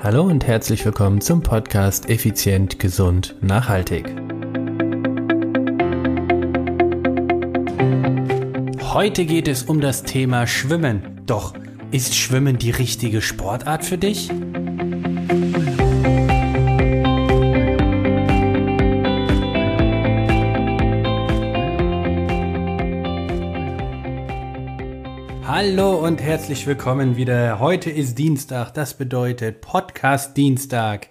Hallo und herzlich willkommen zum Podcast Effizient, Gesund, Nachhaltig. Heute geht es um das Thema Schwimmen. Doch ist Schwimmen die richtige Sportart für dich? Hallo und herzlich willkommen wieder. Heute ist Dienstag, das bedeutet Podcast Dienstag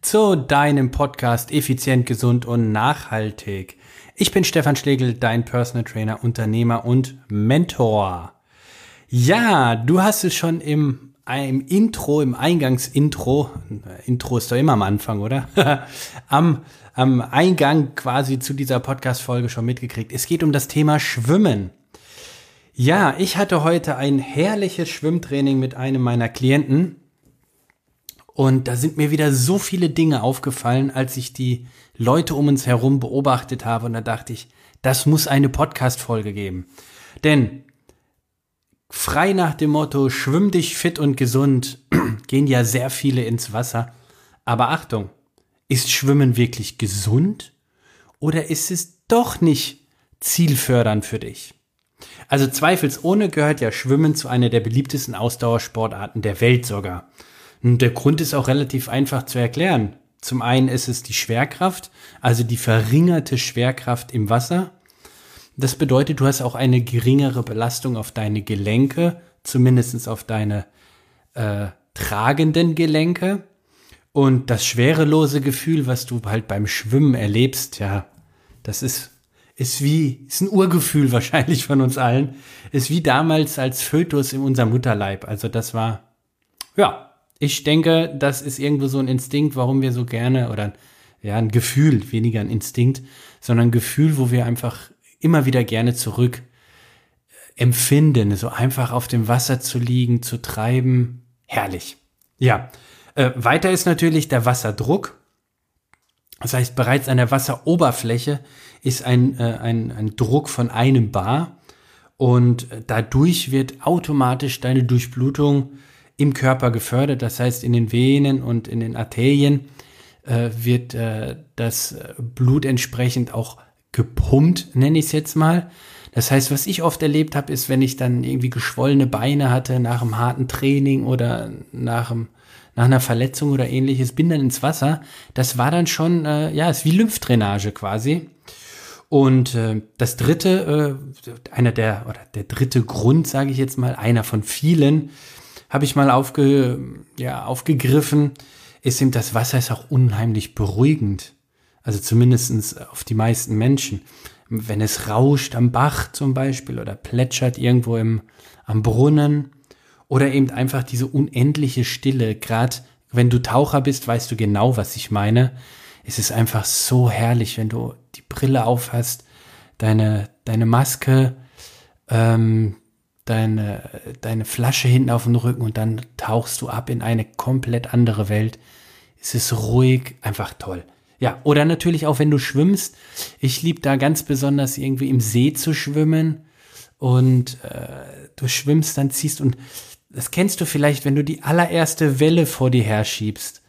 zu deinem Podcast Effizient, Gesund und Nachhaltig. Ich bin Stefan Schlegel, dein Personal Trainer, Unternehmer und Mentor. Ja, du hast es schon im, im Intro, im Eingangsintro, Intro ist doch immer am Anfang, oder? am, am Eingang quasi zu dieser Podcast-Folge schon mitgekriegt. Es geht um das Thema Schwimmen. Ja, ich hatte heute ein herrliches Schwimmtraining mit einem meiner Klienten. Und da sind mir wieder so viele Dinge aufgefallen, als ich die Leute um uns herum beobachtet habe. Und da dachte ich, das muss eine Podcast-Folge geben. Denn frei nach dem Motto, schwimm dich fit und gesund, gehen ja sehr viele ins Wasser. Aber Achtung, ist Schwimmen wirklich gesund? Oder ist es doch nicht zielfördernd für dich? Also zweifelsohne gehört ja Schwimmen zu einer der beliebtesten Ausdauersportarten der Welt sogar. Und der Grund ist auch relativ einfach zu erklären. Zum einen ist es die Schwerkraft, also die verringerte Schwerkraft im Wasser. Das bedeutet, du hast auch eine geringere Belastung auf deine Gelenke, zumindest auf deine äh, tragenden Gelenke. Und das schwerelose Gefühl, was du halt beim Schwimmen erlebst, ja, das ist ist wie, ist ein Urgefühl wahrscheinlich von uns allen, ist wie damals als Fötus in unserem Mutterleib. Also das war, ja, ich denke, das ist irgendwo so ein Instinkt, warum wir so gerne, oder ja, ein Gefühl, weniger ein Instinkt, sondern ein Gefühl, wo wir einfach immer wieder gerne zurück äh, empfinden, so einfach auf dem Wasser zu liegen, zu treiben, herrlich. Ja, äh, weiter ist natürlich der Wasserdruck. Das heißt, bereits an der Wasseroberfläche ist ein, äh, ein, ein Druck von einem Bar und dadurch wird automatisch deine Durchblutung im Körper gefördert. Das heißt, in den Venen und in den Arterien äh, wird äh, das Blut entsprechend auch gepumpt, nenne ich es jetzt mal. Das heißt, was ich oft erlebt habe, ist, wenn ich dann irgendwie geschwollene Beine hatte nach einem harten Training oder nach einem nach einer Verletzung oder ähnliches, bin dann ins Wasser. Das war dann schon, äh, ja, ist wie Lymphdrainage quasi. Und äh, das dritte, äh, einer der, oder der dritte Grund, sage ich jetzt mal, einer von vielen, habe ich mal aufge, ja, aufgegriffen, ist eben, das Wasser ist auch unheimlich beruhigend. Also zumindestens auf die meisten Menschen. Wenn es rauscht am Bach zum Beispiel oder plätschert irgendwo im, am Brunnen oder eben einfach diese unendliche Stille. Gerade wenn du Taucher bist, weißt du genau, was ich meine es ist einfach so herrlich, wenn du die Brille aufhast, deine, deine Maske, ähm, deine, deine Flasche hinten auf dem Rücken und dann tauchst du ab in eine komplett andere Welt. Es ist ruhig, einfach toll. Ja, oder natürlich auch, wenn du schwimmst. Ich liebe da ganz besonders irgendwie im See zu schwimmen und äh, du schwimmst, dann ziehst und das kennst du vielleicht, wenn du die allererste Welle vor dir herschiebst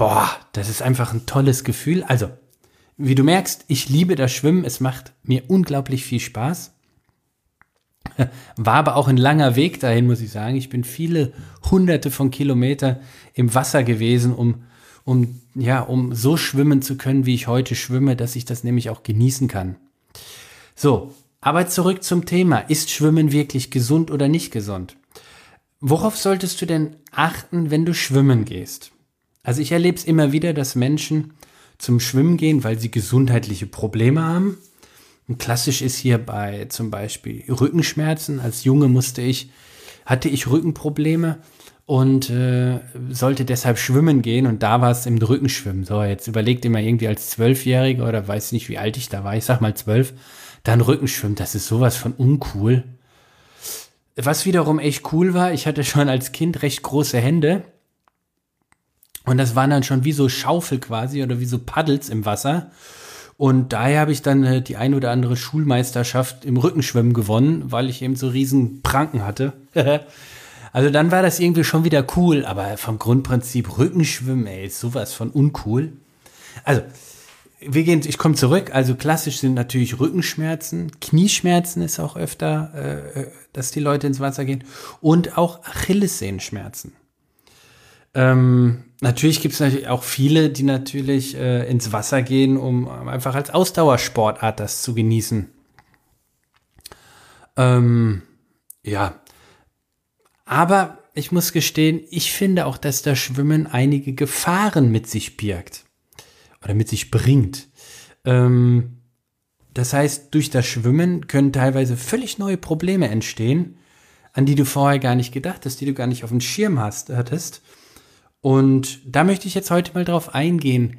boah, das ist einfach ein tolles Gefühl. Also, wie du merkst, ich liebe das Schwimmen. Es macht mir unglaublich viel Spaß. War aber auch ein langer Weg dahin, muss ich sagen. Ich bin viele hunderte von Kilometern im Wasser gewesen, um, um, ja, um so schwimmen zu können, wie ich heute schwimme, dass ich das nämlich auch genießen kann. So, aber zurück zum Thema. Ist Schwimmen wirklich gesund oder nicht gesund? Worauf solltest du denn achten, wenn du schwimmen gehst? Also ich erlebe es immer wieder, dass Menschen zum Schwimmen gehen, weil sie gesundheitliche Probleme haben. Und klassisch ist hier bei zum Beispiel Rückenschmerzen. Als Junge musste ich, hatte ich Rückenprobleme und äh, sollte deshalb schwimmen gehen und da war es im Rückenschwimmen. So, jetzt überlegt immer irgendwie als Zwölfjähriger oder weiß nicht, wie alt ich da war, ich sag mal zwölf, dann Rückenschwimmen, das ist sowas von uncool. Was wiederum echt cool war, ich hatte schon als Kind recht große Hände und das waren dann schon wie so Schaufel quasi oder wie so Paddels im Wasser. Und daher habe ich dann äh, die ein oder andere Schulmeisterschaft im Rückenschwimmen gewonnen, weil ich eben so riesen Pranken hatte. Also dann war das irgendwie schon wieder cool, aber vom Grundprinzip Rückenschwimmen, ey, ist sowas von uncool. Also, wir gehen, ich komme zurück. Also klassisch sind natürlich Rückenschmerzen, Knieschmerzen ist auch öfter, äh, dass die Leute ins Wasser gehen und auch Achillessehenschmerzen. Ähm, natürlich gibt es natürlich auch viele, die natürlich äh, ins Wasser gehen, um einfach als Ausdauersportart das zu genießen. Ähm, ja, aber ich muss gestehen, ich finde auch, dass das Schwimmen einige Gefahren mit sich birgt oder mit sich bringt. Ähm, das heißt, durch das Schwimmen können teilweise völlig neue Probleme entstehen, an die du vorher gar nicht gedacht hast, die du gar nicht auf dem Schirm hast, hattest. Und da möchte ich jetzt heute mal drauf eingehen.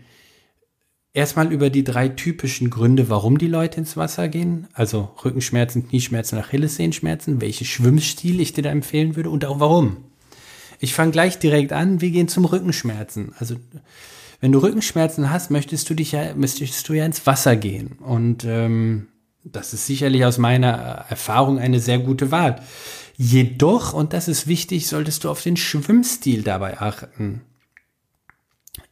Erstmal über die drei typischen Gründe, warum die Leute ins Wasser gehen. Also Rückenschmerzen, Knieschmerzen, Achillessehenschmerzen, welche Schwimmstil ich dir da empfehlen würde und auch warum. Ich fange gleich direkt an. Wir gehen zum Rückenschmerzen. Also wenn du Rückenschmerzen hast, möchtest du dich ja, müsstest du ja ins Wasser gehen. Und ähm, das ist sicherlich aus meiner Erfahrung eine sehr gute Wahl. Jedoch, und das ist wichtig, solltest du auf den Schwimmstil dabei achten.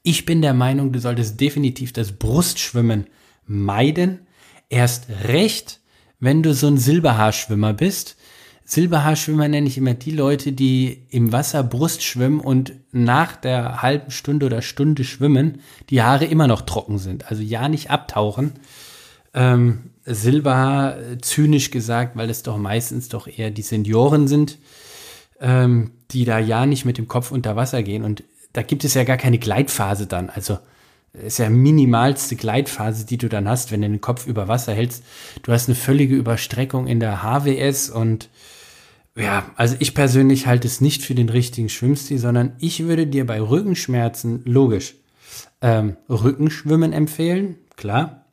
Ich bin der Meinung, du solltest definitiv das Brustschwimmen meiden. Erst recht, wenn du so ein Silberhaarschwimmer bist, Silberhaarschwimmer nenne ich immer die Leute, die im Wasser Brust schwimmen und nach der halben Stunde oder Stunde schwimmen, die Haare immer noch trocken sind. Also ja nicht abtauchen. Ähm, Silberhaar, zynisch gesagt, weil es doch meistens doch eher die Senioren sind, ähm, die da ja nicht mit dem Kopf unter Wasser gehen. Und da gibt es ja gar keine Gleitphase dann. Also ist ja minimalste Gleitphase, die du dann hast, wenn du den Kopf über Wasser hältst. Du hast eine völlige Überstreckung in der HWS und ja, also ich persönlich halte es nicht für den richtigen Schwimmstil, sondern ich würde dir bei Rückenschmerzen, logisch, ähm, Rückenschwimmen empfehlen, klar.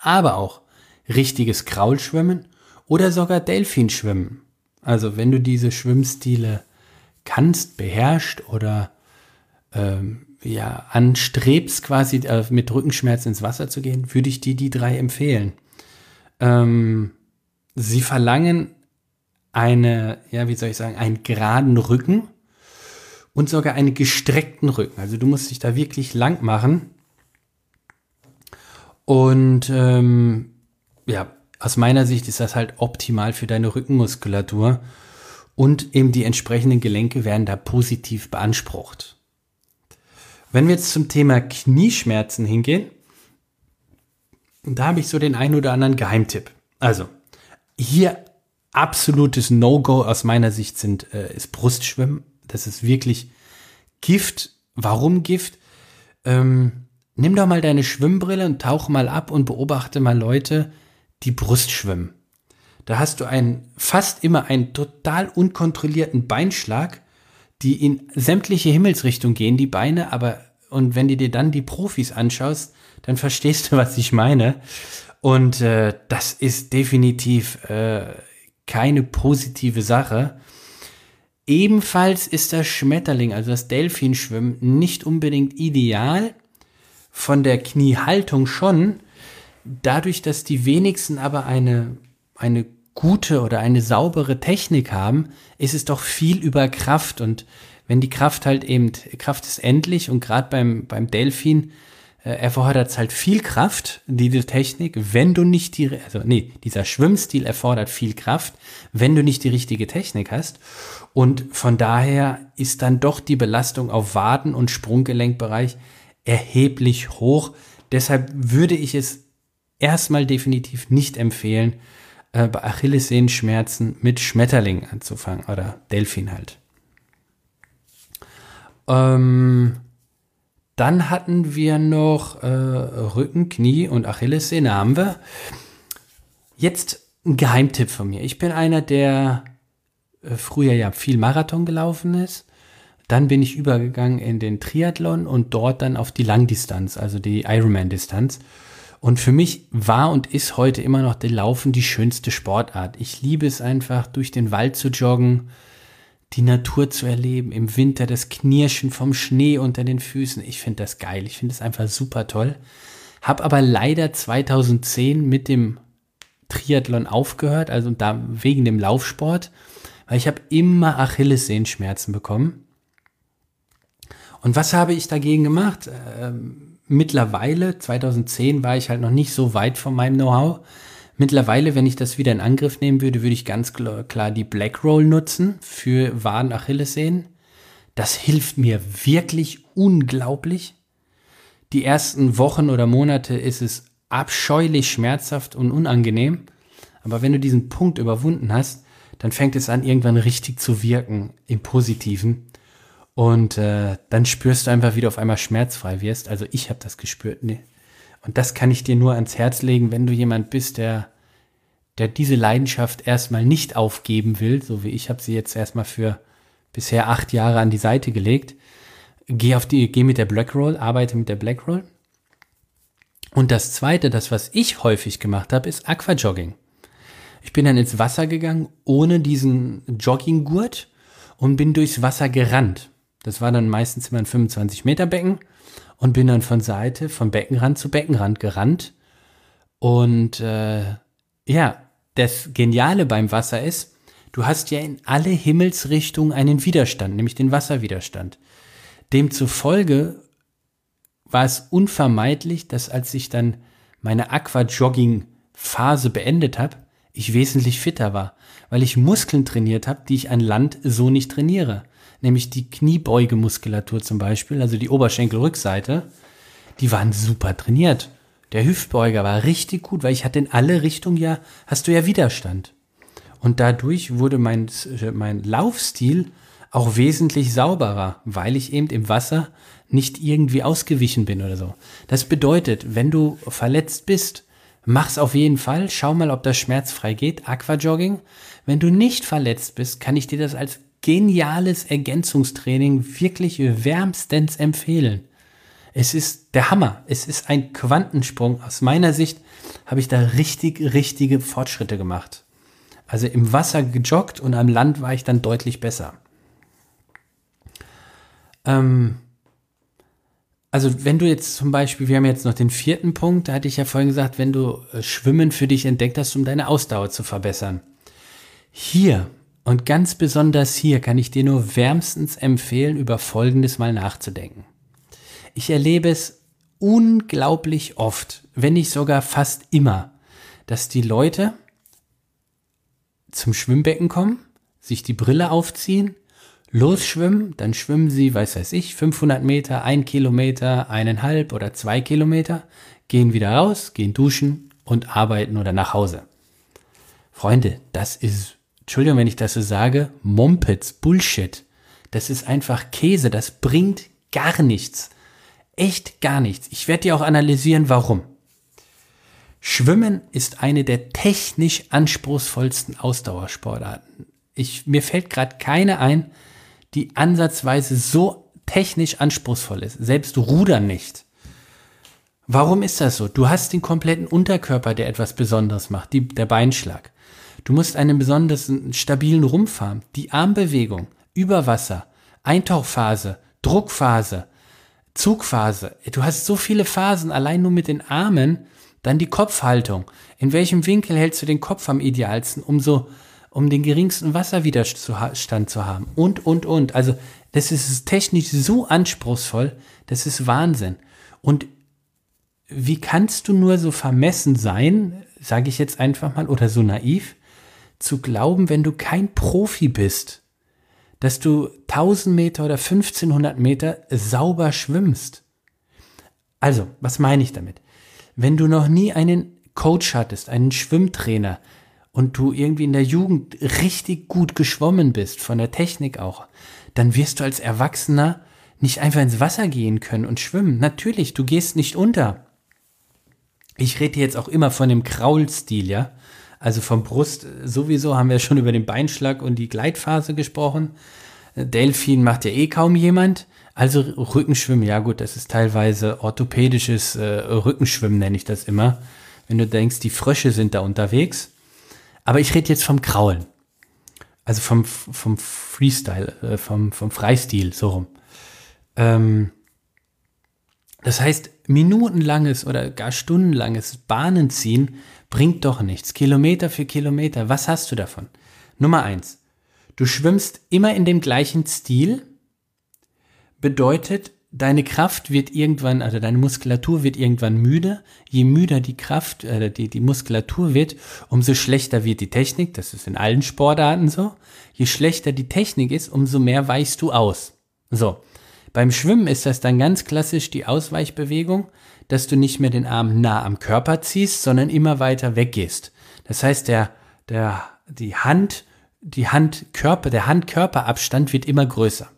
Aber auch richtiges Kraulschwimmen oder sogar Delfinschwimmen. Also wenn du diese Schwimmstile kannst, beherrscht oder ähm, ja, anstrebst quasi äh, mit Rückenschmerzen ins Wasser zu gehen, würde ich dir die drei empfehlen. Ähm, sie verlangen eine, ja, wie soll ich sagen, einen geraden Rücken und sogar einen gestreckten Rücken. Also du musst dich da wirklich lang machen. Und ähm, ja, aus meiner Sicht ist das halt optimal für deine Rückenmuskulatur und eben die entsprechenden Gelenke werden da positiv beansprucht. Wenn wir jetzt zum Thema Knieschmerzen hingehen, da habe ich so den einen oder anderen Geheimtipp. Also, hier absolutes No-Go aus meiner Sicht sind, äh, ist Brustschwimmen. Das ist wirklich Gift. Warum Gift? Ähm, nimm doch mal deine Schwimmbrille und tauch mal ab und beobachte mal Leute, die Brust schwimmen. Da hast du einen, fast immer einen total unkontrollierten Beinschlag, die in sämtliche Himmelsrichtungen gehen, die Beine, aber, und wenn du dir dann die Profis anschaust, dann verstehst du, was ich meine. Und äh, das ist definitiv äh, keine positive Sache. Ebenfalls ist das Schmetterling, also das Delfinschwimmen, nicht unbedingt ideal. Von der Kniehaltung schon. Dadurch, dass die wenigsten aber eine, eine gute oder eine saubere Technik haben, ist es doch viel über Kraft. Und wenn die Kraft halt eben, Kraft ist endlich und gerade beim, beim Delfin erfordert halt viel Kraft, diese Technik, wenn du nicht die, also nee, dieser Schwimmstil erfordert viel Kraft, wenn du nicht die richtige Technik hast. Und von daher ist dann doch die Belastung auf Waden und Sprunggelenkbereich erheblich hoch. Deshalb würde ich es erstmal definitiv nicht empfehlen, äh, bei Achillessehenschmerzen mit Schmetterling anzufangen oder Delfin halt. Ähm, dann hatten wir noch äh, Rücken, Knie und Achillessehne haben wir. Jetzt ein Geheimtipp von mir. Ich bin einer, der äh, früher ja viel Marathon gelaufen ist. Dann bin ich übergegangen in den Triathlon und dort dann auf die Langdistanz, also die Ironman-Distanz. Und für mich war und ist heute immer noch der Laufen die schönste Sportart. Ich liebe es einfach, durch den Wald zu joggen, die Natur zu erleben, im Winter das Knirschen vom Schnee unter den Füßen. Ich finde das geil. Ich finde es einfach super toll. Hab aber leider 2010 mit dem Triathlon aufgehört, also da wegen dem Laufsport. weil ich habe immer Achillessehenschmerzen bekommen. Und was habe ich dagegen gemacht? Ähm, mittlerweile, 2010 war ich halt noch nicht so weit von meinem Know-how. Mittlerweile, wenn ich das wieder in Angriff nehmen würde, würde ich ganz klar die Black Roll nutzen für Waden Achillessehnen. Das hilft mir wirklich unglaublich. Die ersten Wochen oder Monate ist es abscheulich schmerzhaft und unangenehm. Aber wenn du diesen Punkt überwunden hast, dann fängt es an, irgendwann richtig zu wirken im Positiven. Und äh, dann spürst du einfach, wie du auf einmal schmerzfrei wirst. Also ich habe das gespürt. Nee. Und das kann ich dir nur ans Herz legen, wenn du jemand bist, der, der diese Leidenschaft erstmal nicht aufgeben will, so wie ich habe sie jetzt erstmal für bisher acht Jahre an die Seite gelegt. Geh auf die, geh mit der Black Roll, arbeite mit der Black Roll. Und das zweite, das was ich häufig gemacht habe, ist Aquajogging. Ich bin dann ins Wasser gegangen ohne diesen Jogginggurt und bin durchs Wasser gerannt. Das war dann meistens immer ein 25 Meter Becken und bin dann von Seite, von Beckenrand zu Beckenrand gerannt. Und äh, ja, das Geniale beim Wasser ist, du hast ja in alle Himmelsrichtungen einen Widerstand, nämlich den Wasserwiderstand. Demzufolge war es unvermeidlich, dass als ich dann meine Aquajogging-Phase beendet habe, ich wesentlich fitter war, weil ich Muskeln trainiert habe, die ich an Land so nicht trainiere. Nämlich die Kniebeugemuskulatur zum Beispiel, also die Oberschenkelrückseite, die waren super trainiert. Der Hüftbeuger war richtig gut, weil ich hatte in alle Richtungen ja, hast du ja Widerstand. Und dadurch wurde mein, mein Laufstil auch wesentlich sauberer, weil ich eben im Wasser nicht irgendwie ausgewichen bin oder so. Das bedeutet, wenn du verletzt bist, mach's auf jeden Fall. Schau mal, ob das schmerzfrei geht. Aquajogging. Wenn du nicht verletzt bist, kann ich dir das als geniales Ergänzungstraining wirklich wärmstens empfehlen. Es ist der Hammer. Es ist ein Quantensprung. Aus meiner Sicht habe ich da richtig, richtige Fortschritte gemacht. Also im Wasser gejoggt und am Land war ich dann deutlich besser. Ähm, also wenn du jetzt zum Beispiel, wir haben jetzt noch den vierten Punkt, da hatte ich ja vorhin gesagt, wenn du äh, Schwimmen für dich entdeckt hast, um deine Ausdauer zu verbessern. Hier und ganz besonders hier kann ich dir nur wärmstens empfehlen, über Folgendes mal nachzudenken. Ich erlebe es unglaublich oft, wenn nicht sogar fast immer, dass die Leute zum Schwimmbecken kommen, sich die Brille aufziehen, losschwimmen, dann schwimmen sie, weiß weiß ich, 500 Meter, ein Kilometer, eineinhalb oder zwei Kilometer, gehen wieder raus, gehen duschen und arbeiten oder nach Hause. Freunde, das ist, Entschuldigung, wenn ich das so sage, Mumpitz, Bullshit. Das ist einfach Käse, das bringt gar nichts. Echt gar nichts. Ich werde dir auch analysieren, warum. Schwimmen ist eine der technisch anspruchsvollsten Ausdauersportarten. Ich, mir fällt gerade keine ein, die ansatzweise so technisch anspruchsvoll ist. Selbst Rudern nicht. Warum ist das so? Du hast den kompletten Unterkörper, der etwas Besonderes macht, die, der Beinschlag. Du musst einen besonders stabilen Rumpf haben, die Armbewegung, über Wasser, Eintauchphase, Druckphase, Zugphase. Du hast so viele Phasen allein nur mit den Armen, dann die Kopfhaltung. In welchem Winkel hältst du den Kopf am idealsten, um so um den geringsten Wasserwiderstand zu haben und, und, und. Also das ist technisch so anspruchsvoll, das ist Wahnsinn. Und wie kannst du nur so vermessen sein, sage ich jetzt einfach mal, oder so naiv, zu glauben, wenn du kein Profi bist, dass du 1000 Meter oder 1500 Meter sauber schwimmst. Also, was meine ich damit? Wenn du noch nie einen Coach hattest, einen Schwimmtrainer, und du irgendwie in der Jugend richtig gut geschwommen bist, von der Technik auch, dann wirst du als Erwachsener nicht einfach ins Wasser gehen können und schwimmen. Natürlich, du gehst nicht unter. Ich rede jetzt auch immer von dem Kraulstil, ja. Also vom Brust sowieso haben wir schon über den Beinschlag und die Gleitphase gesprochen. Delfin macht ja eh kaum jemand. Also Rückenschwimmen, ja gut, das ist teilweise orthopädisches äh, Rückenschwimmen, nenne ich das immer. Wenn du denkst, die Frösche sind da unterwegs. Aber ich rede jetzt vom Kraulen. Also vom, vom Freestyle, äh, vom, vom Freistil, so rum. Ähm, das heißt, minutenlanges oder gar stundenlanges Bahnenziehen bringt doch nichts. Kilometer für Kilometer, was hast du davon? Nummer eins, Du schwimmst immer in dem gleichen Stil, bedeutet, deine Kraft wird irgendwann, also deine Muskulatur wird irgendwann müde. Je müder die Kraft, äh, die, die Muskulatur wird, umso schlechter wird die Technik. Das ist in allen Sportarten so. Je schlechter die Technik ist, umso mehr weichst du aus. So. Beim Schwimmen ist das dann ganz klassisch die Ausweichbewegung, dass du nicht mehr den Arm nah am Körper ziehst, sondern immer weiter weggehst. Das heißt, der, der, die Hand, die Handkörper, der Handkörperabstand wird immer größer.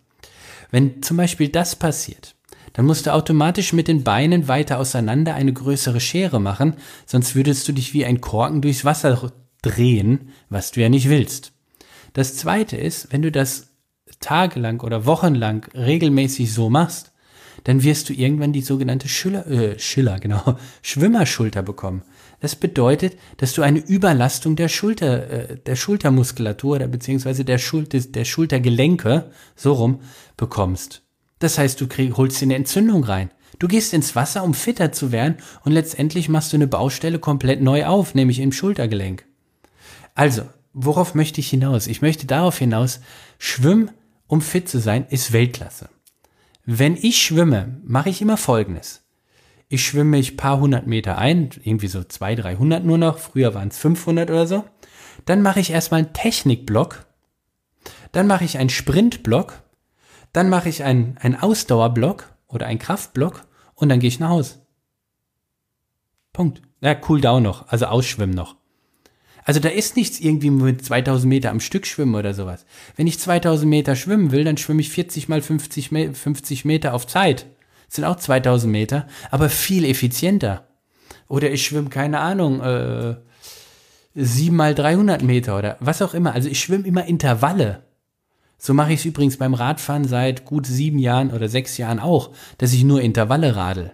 Wenn zum Beispiel das passiert, dann musst du automatisch mit den Beinen weiter auseinander eine größere Schere machen, sonst würdest du dich wie ein Korken durchs Wasser drehen, was du ja nicht willst. Das zweite ist, wenn du das tagelang oder wochenlang regelmäßig so machst, dann wirst du irgendwann die sogenannte Schiller, äh, Schiller, genau, Schwimmerschulter bekommen. Das bedeutet, dass du eine Überlastung der Schulter, äh, der Schultermuskulatur oder beziehungsweise der, Schulter, der Schultergelenke, so rum, bekommst. Das heißt, du krieg, holst dir eine Entzündung rein. Du gehst ins Wasser, um fitter zu werden und letztendlich machst du eine Baustelle komplett neu auf, nämlich im Schultergelenk. Also, worauf möchte ich hinaus? Ich möchte darauf hinaus, Schwimm, um fit zu sein, ist Weltklasse. Wenn ich schwimme, mache ich immer Folgendes. Ich schwimme mich paar hundert Meter ein, irgendwie so zwei, dreihundert nur noch. Früher waren es 500 oder so. Dann mache ich erstmal einen Technikblock. Dann mache ich einen Sprintblock. Dann mache ich einen, einen Ausdauerblock oder einen Kraftblock und dann gehe ich nach Hause. Punkt. Ja, cool down noch, also ausschwimmen noch. Also da ist nichts irgendwie mit 2000 Meter am Stück schwimmen oder sowas. Wenn ich 2000 Meter schwimmen will, dann schwimme ich 40 mal 50, 50 Meter auf Zeit. Das sind auch 2000 Meter, aber viel effizienter. Oder ich schwimme, keine Ahnung, äh, 7 mal 300 Meter oder was auch immer. Also ich schwimme immer Intervalle. So mache ich es übrigens beim Radfahren seit gut sieben Jahren oder sechs Jahren auch, dass ich nur Intervalle radel.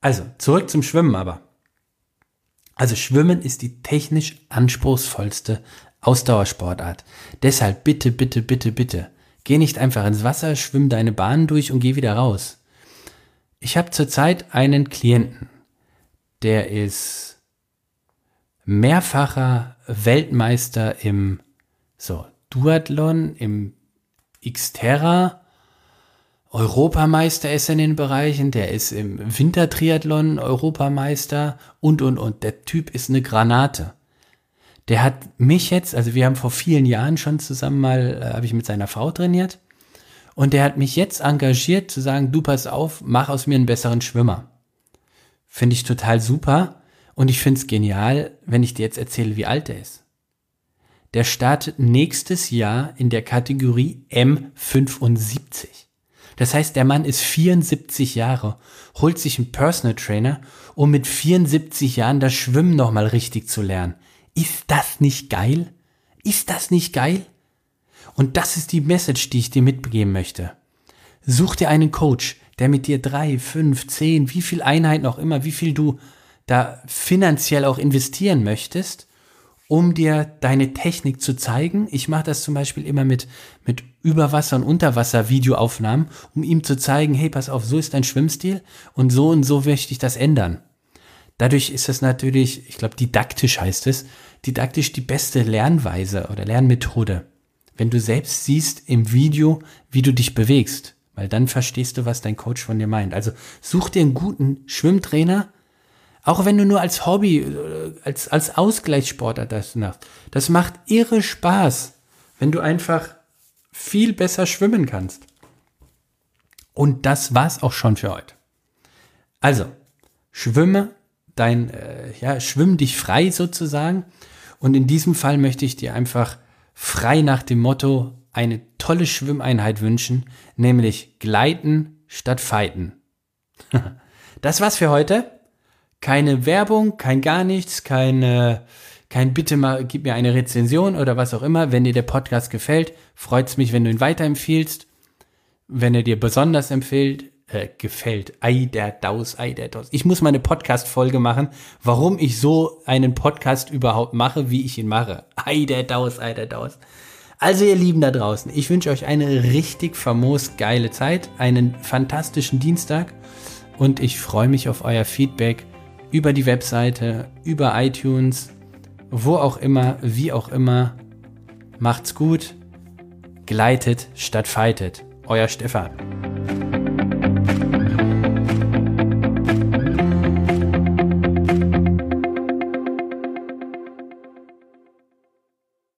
Also, zurück zum Schwimmen aber. Also Schwimmen ist die technisch anspruchsvollste Ausdauersportart. Deshalb bitte, bitte, bitte, bitte, geh nicht einfach ins Wasser, schwimm deine Bahn durch und geh wieder raus. Ich habe zurzeit einen Klienten, der ist mehrfacher Weltmeister im so Duathlon, im Xterra, Europameister ist er in den Bereichen, der ist im Wintertriathlon Europameister und, und, und. Der Typ ist eine Granate. Der hat mich jetzt, also wir haben vor vielen Jahren schon zusammen mal, äh, habe ich mit seiner Frau trainiert. Und der hat mich jetzt engagiert zu sagen, du pass auf, mach aus mir einen besseren Schwimmer. Finde ich total super. Und ich finde es genial, wenn ich dir jetzt erzähle, wie alt er ist. Der startet nächstes Jahr in der Kategorie M75. Das heißt, der Mann ist 74 Jahre, holt sich einen Personal Trainer, um mit 74 Jahren das Schwimmen nochmal richtig zu lernen. Ist das nicht geil? Ist das nicht geil? Und das ist die Message, die ich dir mitgeben möchte. Such dir einen Coach, der mit dir drei, fünf, zehn, wie viel Einheiten auch immer, wie viel du da finanziell auch investieren möchtest, um dir deine Technik zu zeigen. Ich mache das zum Beispiel immer mit, mit Überwasser- und Unterwasser-Videoaufnahmen, um ihm zu zeigen, hey, pass auf, so ist dein Schwimmstil und so und so möchte ich das ändern. Dadurch ist es natürlich, ich glaube, didaktisch heißt es, didaktisch die beste Lernweise oder Lernmethode. Wenn du selbst siehst im Video, wie du dich bewegst, weil dann verstehst du, was dein Coach von dir meint. Also such dir einen guten Schwimmtrainer, auch wenn du nur als Hobby, äh, als, als Ausgleichssportler das machst. Das macht irre Spaß, wenn du einfach viel besser schwimmen kannst. Und das war's auch schon für heute. Also, schwimme dein, äh, ja, schwimm dich frei sozusagen. Und in diesem Fall möchte ich dir einfach frei nach dem Motto eine tolle Schwimmeinheit wünschen, nämlich gleiten statt fighten. das war's für heute. Keine Werbung, kein gar nichts, keine, kein bitte mal, gib mir eine Rezension oder was auch immer. Wenn dir der Podcast gefällt, freut's mich, wenn du ihn weiterempfiehlst. Wenn er dir besonders empfiehlt, äh, gefällt. Ei der Daus, ei der Daus. Ich muss mal eine Podcast-Folge machen, warum ich so einen Podcast überhaupt mache, wie ich ihn mache. Ei der Daus, ei der Daus. Also ihr Lieben da draußen, ich wünsche euch eine richtig famos geile Zeit, einen fantastischen Dienstag und ich freue mich auf euer Feedback über die Webseite, über iTunes, wo auch immer, wie auch immer. Macht's gut. Gleitet statt fightet. Euer Stefan.